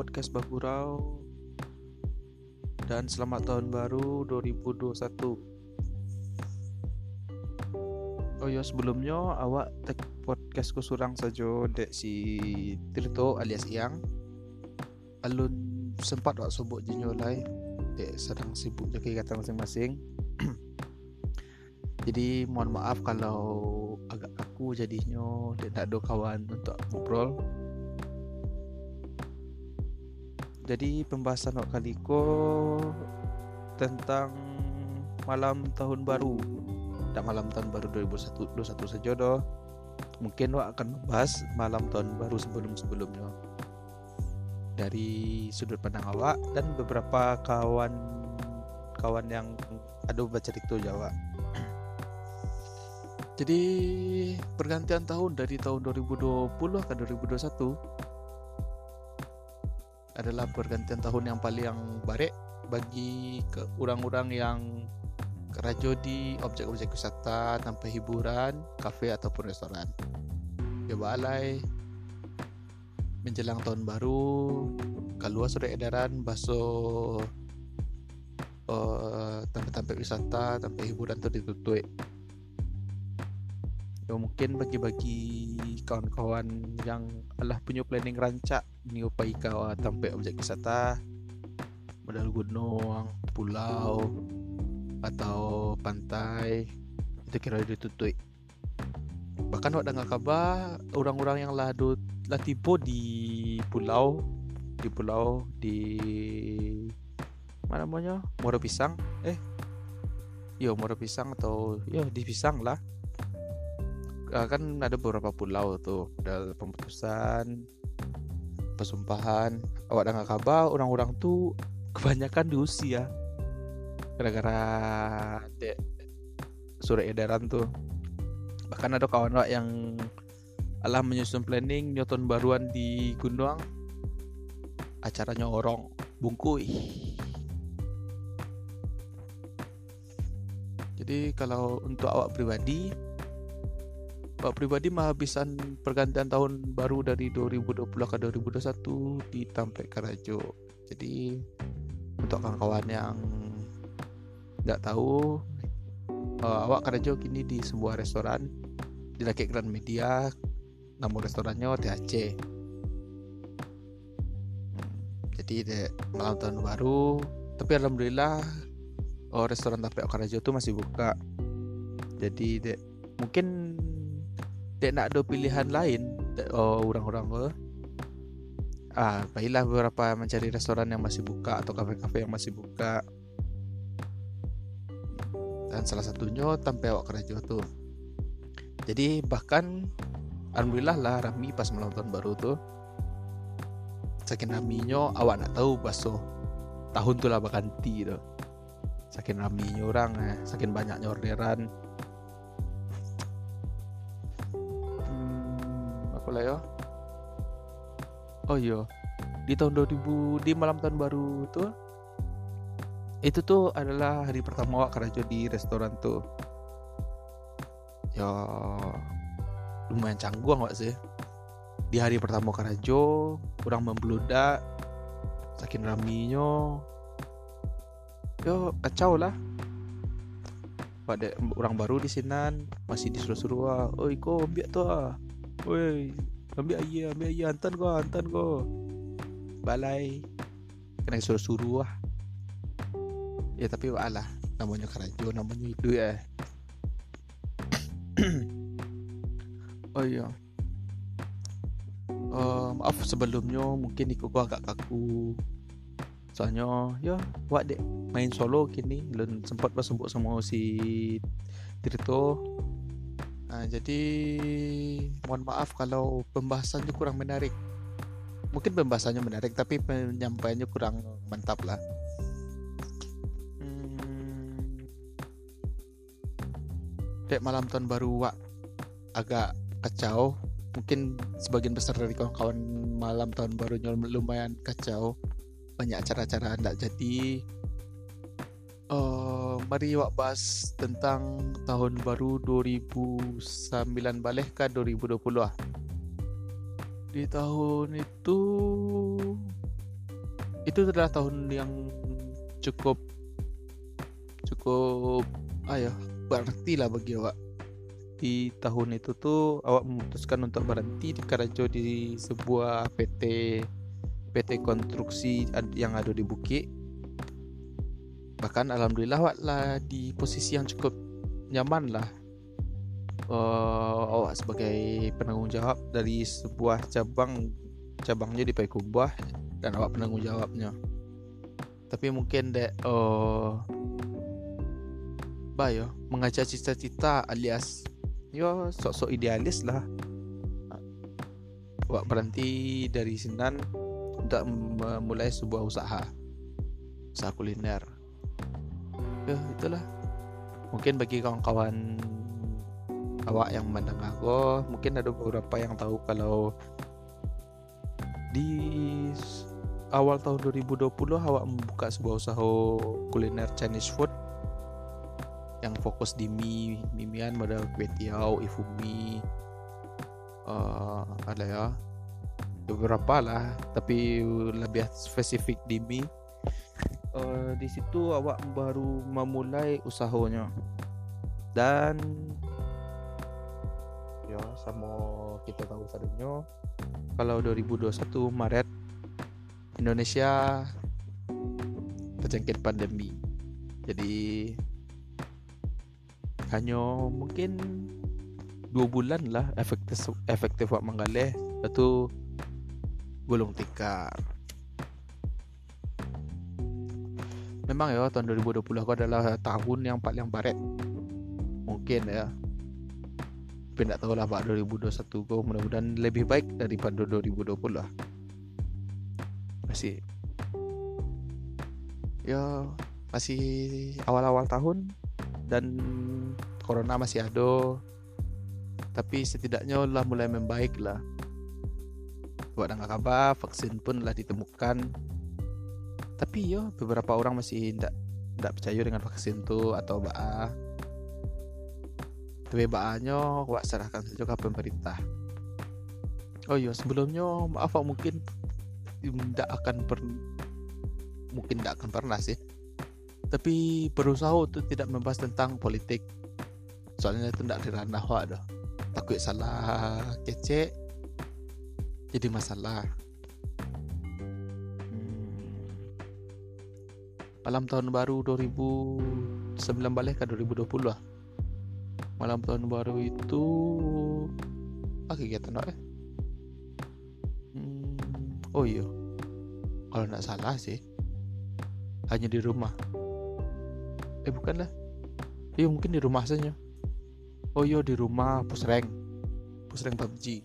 podcast Bagurau dan selamat tahun baru 2021. Oh ya sebelumnya awak tag podcast kusurang saja dek si Tirto alias Yang. Alun sempat wak sobok jinyolai dek sedang sibuk jaga kata masing-masing. Jadi mohon maaf kalau agak kaku jadinya dek tak ada kawan untuk ngobrol Jadi pembahasan Wak Kaliko tentang malam tahun baru. Tak malam tahun baru 2021 saja doh. Mungkin Wak akan membahas malam tahun baru sebelum-sebelumnya. Dari sudut pandang awak dan beberapa kawan kawan yang ada baca dikto Jawa. Jadi pergantian tahun dari tahun 2020 ke 2021 adalah pergantian tahun yang paling yang baik bagi ke orang-orang yang kerajo di objek-objek wisata tanpa hiburan, kafe ataupun restoran. Ya balai menjelang tahun baru, keluar sudah edaran baso uh, tempat-tempat wisata, tempat hiburan tu ditutup. Ya mungkin bagi-bagi kawan-kawan yang Allah punya planning rancak ni upai kau sampai objek wisata modal gunung, pulau atau pantai itu kira ditutup. Bahkan waktu dengar kabar orang-orang yang lah do lah tiba di pulau di pulau di mana namanya? Muara Pisang. Eh yo Muara Pisang atau yo di Pisang lah kan ada beberapa pulau tuh. Ada pemutusan pesumpahan awak dengar kabar orang-orang tuh kebanyakan di usia gara-gara surat edaran tuh. Bahkan ada kawan awak yang alah menyusun planning nyoton baruan di Gunung. Acaranya orang bungkui. Jadi kalau untuk awak pribadi Pak pribadi menghabiskan pergantian tahun baru dari 2020 ke 2021 di Tampek Karajo. Jadi untuk kawan-kawan yang tidak tahu, uh, awak Karajo kini di sebuah restoran di Laki Grand Media. Nama restorannya THC. Jadi de, malam tahun baru, tapi alhamdulillah oh, restoran Tampek Karajo itu masih buka. Jadi de, mungkin dia nak ada pilihan lain. Oh, orang-orang ke ah baiklah beberapa mencari restoran yang masih buka atau kafe-kafe yang masih buka. Dan salah satunya tanpa awak kerja tuh jadi bahkan alhamdulillah lah Rami pas malam baru tuh saking raminya awak nak tahu baso tahun tuh lah bakanti tuh saking raminya orang eh saking banyaknya orderan lah ya. Oh iya di tahun 2000 di malam tahun baru tuh itu tuh adalah hari pertama awak kerja di restoran tuh. Ya lumayan canggung awak sih. Di hari pertama kerja kurang membeludak saking raminya. Yo kacau lah. Pada orang baru di sini masih disuruh-suruh oh iko biar tuh ah Woi, ambil air, ambil air, hantar kau, hantar kau. Balai. Kena suruh-suruh lah. Ya tapi alah, namanya kerajo, namanya itu ya. oh iya. Uh, maaf sebelumnya mungkin ikut gua agak kaku. Soalnya ya buat dek main solo kini belum sempat bersembuk sama si Tirto Nah, jadi mohon maaf kalau pembahasannya kurang menarik. Mungkin pembahasannya menarik tapi penyampaiannya kurang mantap lah. Hmm, dek malam tahun baru Wak agak kacau. Mungkin sebagian besar dari kawan-kawan malam tahun barunya lumayan kacau. Banyak acara-acara tidak jadi uh, mari wak bahas tentang tahun baru 2009 balik ke 2020 lah. Di tahun itu itu adalah tahun yang cukup cukup ayo berarti lah bagi awak. Di tahun itu tuh awak memutuskan untuk berhenti di Karajo di sebuah PT PT konstruksi yang ada di Bukit bahkan alhamdulillah awak lah di posisi yang cukup nyaman lah. Uh, awak sebagai penanggung jawab dari sebuah cabang cabangnya di Paikubah dan awak penanggung jawabnya. Tapi mungkin dek uh, bayo mengajar cita-cita alias yo sok-sok idealis lah. Wak berhenti dari Sinan untuk memulai sebuah usaha usaha kuliner ya itulah. Mungkin bagi kawan-kawan awak yang mendengar aku mungkin ada beberapa yang tahu kalau di awal tahun 2020 awak membuka sebuah usaha kuliner Chinese food yang fokus di mie mimian model kue tiao ifumi uh, ada ya. Beberapa lah tapi lebih spesifik di mie uh, di situ awak baru memulai usahanya. Dan ya sama kita tahu sadunya kalau 2021 Maret Indonesia terjangkit pandemi. Jadi hanya mungkin dua bulan lah efektif efektif buat menggalih itu gulung tikar memang ya tahun 2020 aku adalah tahun yang paling baret. Mungkin ya. Tapi tidak tahu lah pak 2021 kau mudah-mudahan lebih baik daripada 2020 lah. Masih. Ya masih awal-awal tahun dan corona masih ada. Tapi setidaknya lah mulai membaik lah. Buat nggak kabar vaksin pun lah ditemukan tapi yo beberapa orang masih tidak tidak percaya dengan vaksin tu atau ba tapi baanya wak serahkan saja ke pemerintah. Oh iya sebelumnya maaf mungkin tidak akan per mungkin tidak akan pernah sih. Tapi berusaha untuk tidak membahas tentang politik. Soalnya itu tidak diranah wak dah. Takut salah kecek jadi masalah malam tahun baru 2009 balik ke 2020 lah. Malam tahun baru itu apa kegiatan eh hmm. oh iya. Kalau tidak salah sih hanya di rumah. Eh bukan lah. Iya mungkin di rumah saja. Oh iya di rumah pusreng. Pusreng PUBG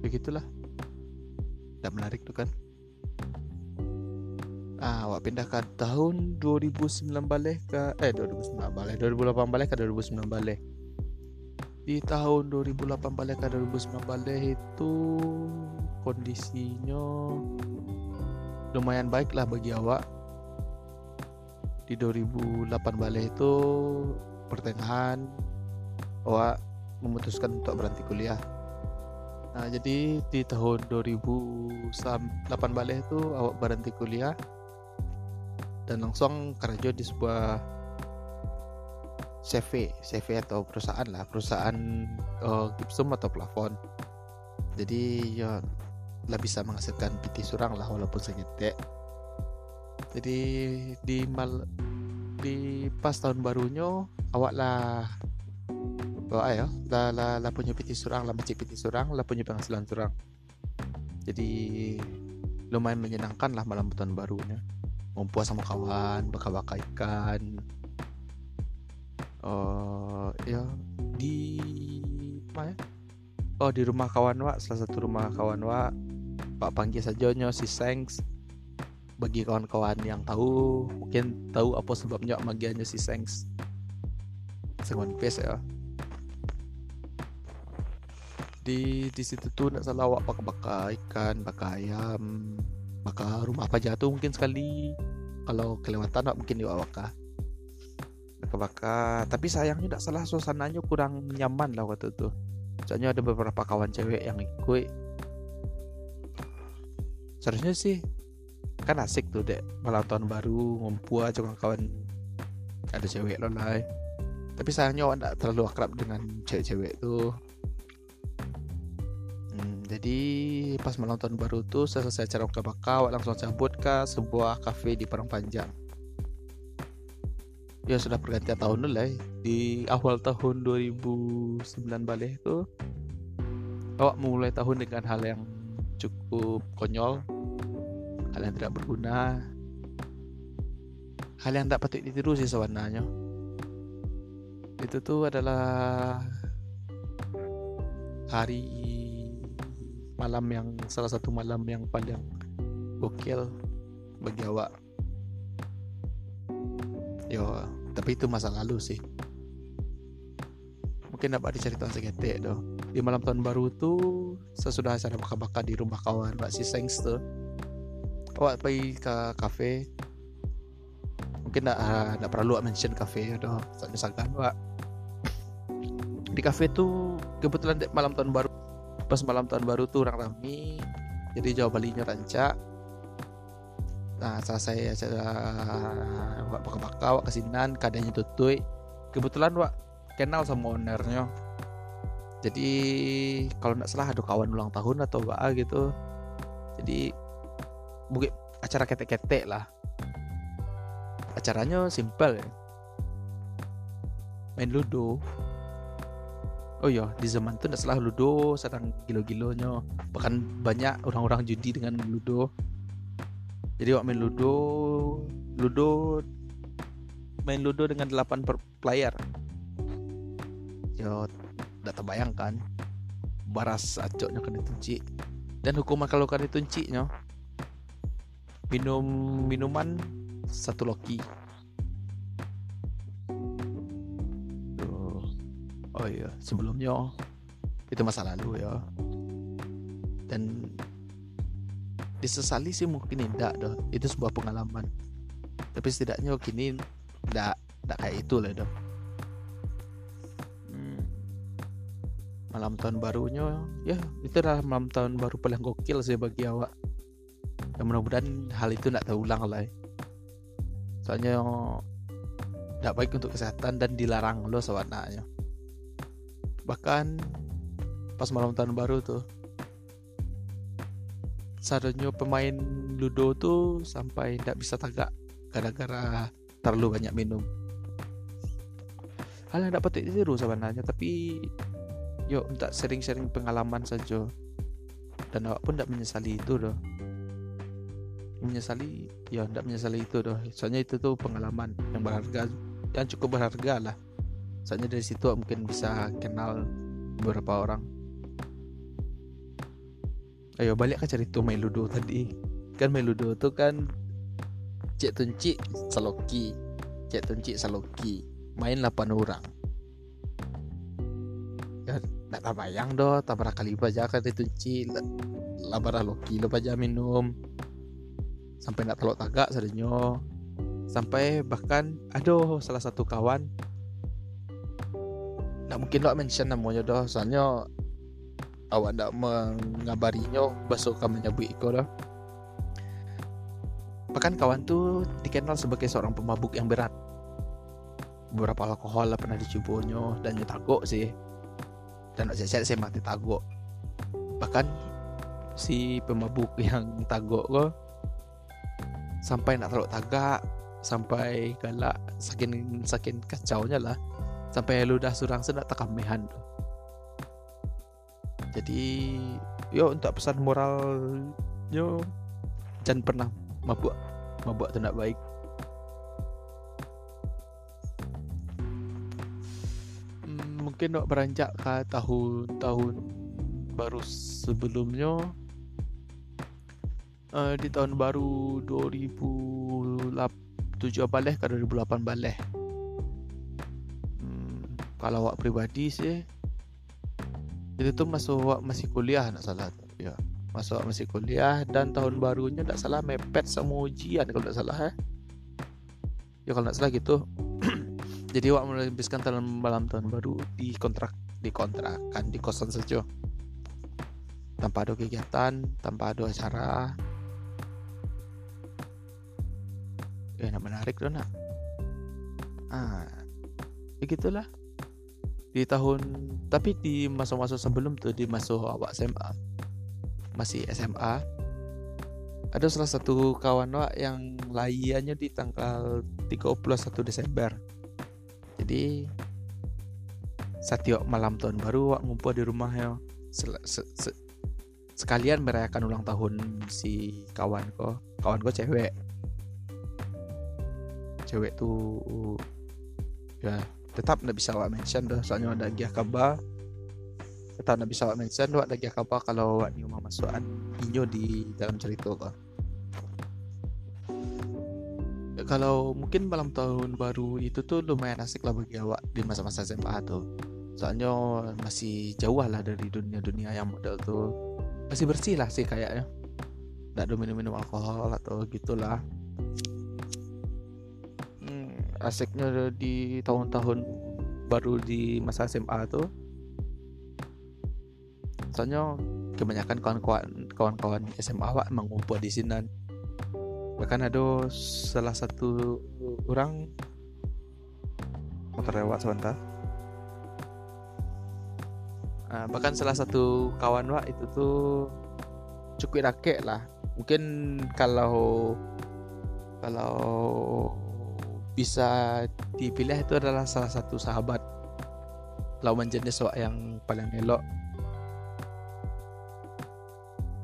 begitulah. Tidak menarik tuh kan ah awak pindah ke tahun 2009 balik ke eh 2009 balik 2008 balik ke 2009 balik. Di tahun 2008 balik ke 2009 balik itu kondisinya lumayan baik lah bagi awak. Di 2008 balik itu pertengahan awak memutuskan untuk berhenti kuliah. Nah jadi di tahun 2008 balik itu awak berhenti kuliah dan langsung kerja di sebuah CV CV atau perusahaan lah perusahaan uh, gipsum atau plafon jadi ya lah bisa menghasilkan piti surang lah walaupun segitu jadi di mal di pas tahun barunya awak lah bawa ya lah lah lah punya piti surang lah macam piti surang lah punya penghasilan surang. Jadi lumayan menyenangkan lah malam tahun barunya ngumpul sama kawan bakar-bakar ikan. Uh, ya di mana ya? oh di rumah kawan wa salah satu rumah kawan wa pak panggil saja nyo si Sengs. Bagi kawan-kawan yang tahu mungkin tahu apa sebabnya magiannya si Sengs. Sengon Pes ya. Di di situ tuh nak salah awak bakar bakar ikan bakar ayam bakar rumah apa jatuh mungkin sekali. Kalau kelewatan mungkin bakar bakar. Tapi sayangnya tidak salah suasananya kurang nyaman lah waktu itu. Soalnya ada beberapa kawan cewek yang ikut. Seharusnya sih kan asik tuh dek. Malam tahun baru ngumpul aja kawan. Ada cewek lah tapi sayangnya awak tidak terlalu akrab dengan cewek-cewek tuh jadi pas malam tahun baru tuh selesai acara buka baka awak langsung cabut ke sebuah kafe di Parang Panjang. Ya sudah pergantian tahun dulu lah di awal tahun 2009 balik tuh awak mulai tahun dengan hal yang cukup konyol hal yang tidak berguna hal yang tak patut ditiru sih sebenarnya. Itu tuh adalah hari malam yang salah satu malam yang paling gokil bagi awak. Yo tapi itu masa lalu sih. Mungkin dapat diceritakan segetek tuh di malam tahun baru tuh sesudah acara bakar-bakar di rumah kawan Mbak si Sengs tuh awak pergi ke kafe. Mungkin tak uh, tak perlu mention kafe atau misalkan awak. Di kafe tuh kebetulan malam tahun baru pas malam tahun baru tuh orang rame jadi jauh balinya rancak. Nah selesai acara wak baka-baka wak kesinan keadaannya tutui. Kebetulan wak kenal sama ownernya. Jadi kalau nggak salah ada kawan ulang tahun atau apa gitu. Jadi mungkin acara ketek-ketek lah. Acaranya simple ya. Main ludo oh iya di zaman itu tidak salah ludo sedang gilo-gilonya bahkan banyak orang-orang judi dengan ludo. Jadi waktu main ludo ludo main ludo dengan 8 per player. Yo tidak terbayangkan baras acoknya kena tunci dan hukuman kalau kena tuncinya minum minuman satu loki oh iya. Sebelumnya itu masa lalu ya. Dan disesali sih mungkin tidak doh itu sebuah pengalaman. Tapi setidaknya kini tidak tidak kayak itu lah doh hmm. malam tahun barunya ya itu adalah malam tahun baru paling gokil sih bagi awak. Dan mudah-mudahan hal itu tidak terulang lah ya. soalnya tidak baik untuk kesehatan dan dilarang lo sewarnanya bahkan pas malam tahun baru tuh seharusnya pemain ludo tuh sampai tidak bisa tagak gara-gara terlalu banyak minum. Hal yang dapat ditiru sebenarnya tapi yuk untuk sering-sering pengalaman saja. Dan awak pun tidak menyesali itu doh. Menyesali ya tidak menyesali itu doh. Soalnya itu tuh pengalaman yang berharga yang cukup berharga lah soalnya dari situ mungkin bisa kenal beberapa orang. Ayo balik ke cerita main ludo tadi. Kan main ludo tuh kan cek tunci saloki cek tunci saloki main 8 orang. Ya tak bayang doh tak pernah kali baca kan tunci. Labar loki lo baca minum. Sampai nak telok tagak sedenyo sampai bahkan aduh salah satu kawan nak mungkin nak mention namanya doh soalnya awak nak mengabarinya besok kami nyebut iko doh bahkan kawan tu dikenal sebagai seorang pemabuk yang berat. Beberapa alkohol lah pernah dicubonyo dan nyetagok sih. Dan saya saya mati tagok. Bahkan si pemabuk yang tagok kok sampai nak taruh tagak sampai galak saking saking kacaunya lah sampai lu dah surang senak takamihan tu jadi yo untuk pesan moral yo jangan pernah mabuk mabuk tidak baik. Hmm, mungkin nak beranjak ke tahun-tahun baru sebelumnya uh, di tahun baru 2007 balik ke 2008 balik kalau awak pribadi sih itu tuh masuk awak masih kuliah nak salah. Ya masuk awak masih kuliah dan tahun barunya tak salah mepet sama ujian kalau tak salah ya ya kalau tak salah gitu. Jadi awak menghabiskan tahun malam tahun baru di kontrak di kontrakan di kosan saja. Tanpa ada kegiatan tanpa ada acara. Ya nak menarik tuh nak. Ah begitulah di tahun tapi di masa-masa sebelum tuh di masa awak SMA masih SMA ada salah satu kawan wak yang layannya di tanggal 31 Desember. Jadi setiap malam tahun baru wak ngumpul di rumahnya se se se sekalian merayakan ulang tahun si kawan ko kawan ko cewek. Cewek tuh ya tetap nggak bisa awak mention dah soalnya ada giah kaba tetap nggak bisa awak mention wak ada giah kaba kalau wak ni rumah masukan inyo di dalam cerita ya, kalau mungkin malam tahun baru itu tuh lumayan asik lah bagi awak di masa-masa SMA tuh. Soalnya masih jauh lah dari dunia-dunia yang model tuh. Masih bersih lah sih kayaknya. Nggak ada minum-minum alkohol atau gitulah asiknya di tahun-tahun baru di masa SMA tuh. Soalnya kebanyakan kawan-kawan kawan-kawan SMA awak emang ngumpul di sini bahkan ada salah satu orang motor lewat sebentar. Uh, bahkan salah satu kawan wak itu tuh cukup rakek lah. Mungkin kalau kalau bisa dipilih itu adalah salah satu sahabat lawan jenis wak yang paling elok.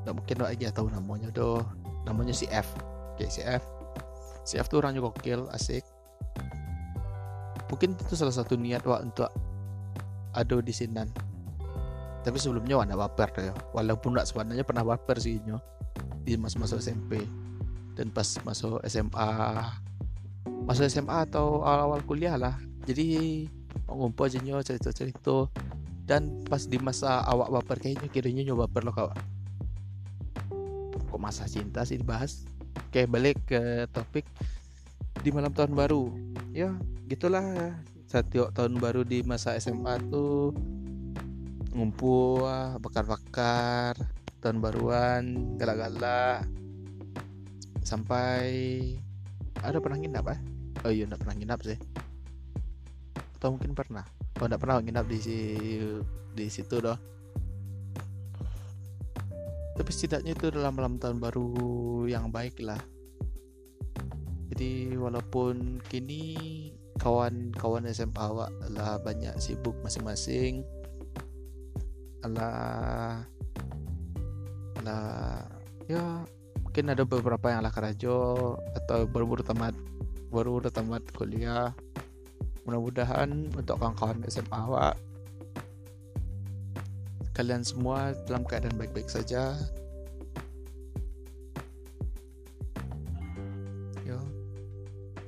Tak mungkin wak lagi tahu namanya doh. Namanya si F. Oke si F. Si F tuh orangnya gokil asik. Mungkin itu salah satu niat wak untuk ada di sinan tapi sebelumnya wak baper ya. Walaupun wak sebenarnya pernah baper sih nyo. Di masa-masa SMP dan pas masuk SMA masa SMA atau awal-awal kuliah lah. Jadi ngumpul aja nyo cerita-cerita. Dan pas di masa awak baper kayaknya kiranya nyoba baper lo kawan kok masa cinta sih dibahas? Oke balik ke topik di malam tahun baru. Ya gitulah. Setiap tahun baru di masa SMA tuh ngumpul bakar-bakar tahun baruan galak-galak. Sampai ada pernah nginap eh? Oh iya nggak pernah nginap sih. Atau mungkin pernah. Oh nggak pernah nginap di si di situ doh tapi setidaknya itu adalah malam tahun baru yang baik lah. Jadi walaupun kini kawan-kawan SMA awak lah banyak sibuk masing-masing lah lah ya mungkin ada beberapa yang lah kerajo atau baru-baru tamat baru udah tamat kuliah. Mudah-mudahan untuk kawan-kawan SMA awak kalian semua dalam keadaan baik-baik saja. Yo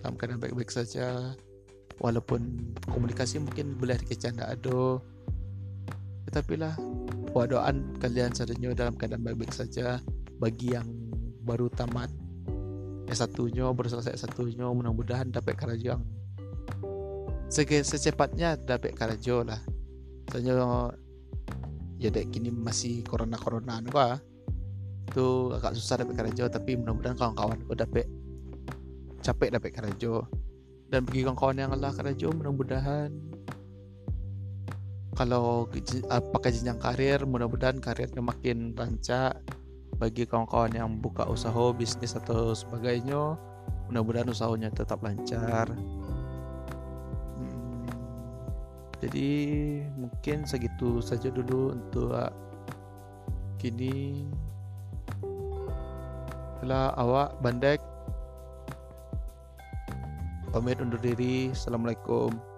dalam keadaan baik-baik saja. Walaupun komunikasi mungkin boleh dikecanda ada tetapi lah doaan kalian seharusnya dalam keadaan baik-baik saja. Bagi yang baru tamat S1 nya baru selesai S1 nya mudah-mudahan dapat kerja yang secepatnya dapat kerja lah. Soalnya ya dek kini masih corona corona apa itu agak susah dapat kerja tapi mudah-mudahan kawan-kawan gue dapat capek dapat kerja dan bagi kawan-kawan yang lah kerja mudah-mudahan kalau pakai jenjang karir mudah-mudahan karirnya makin rancak bagi kawan-kawan yang buka usaha bisnis atau sebagainya mudah-mudahan usahanya tetap lancar. Hmm, jadi mungkin segitu saja dulu untuk kini. Adalah awak bandek. Pamit undur diri. Assalamualaikum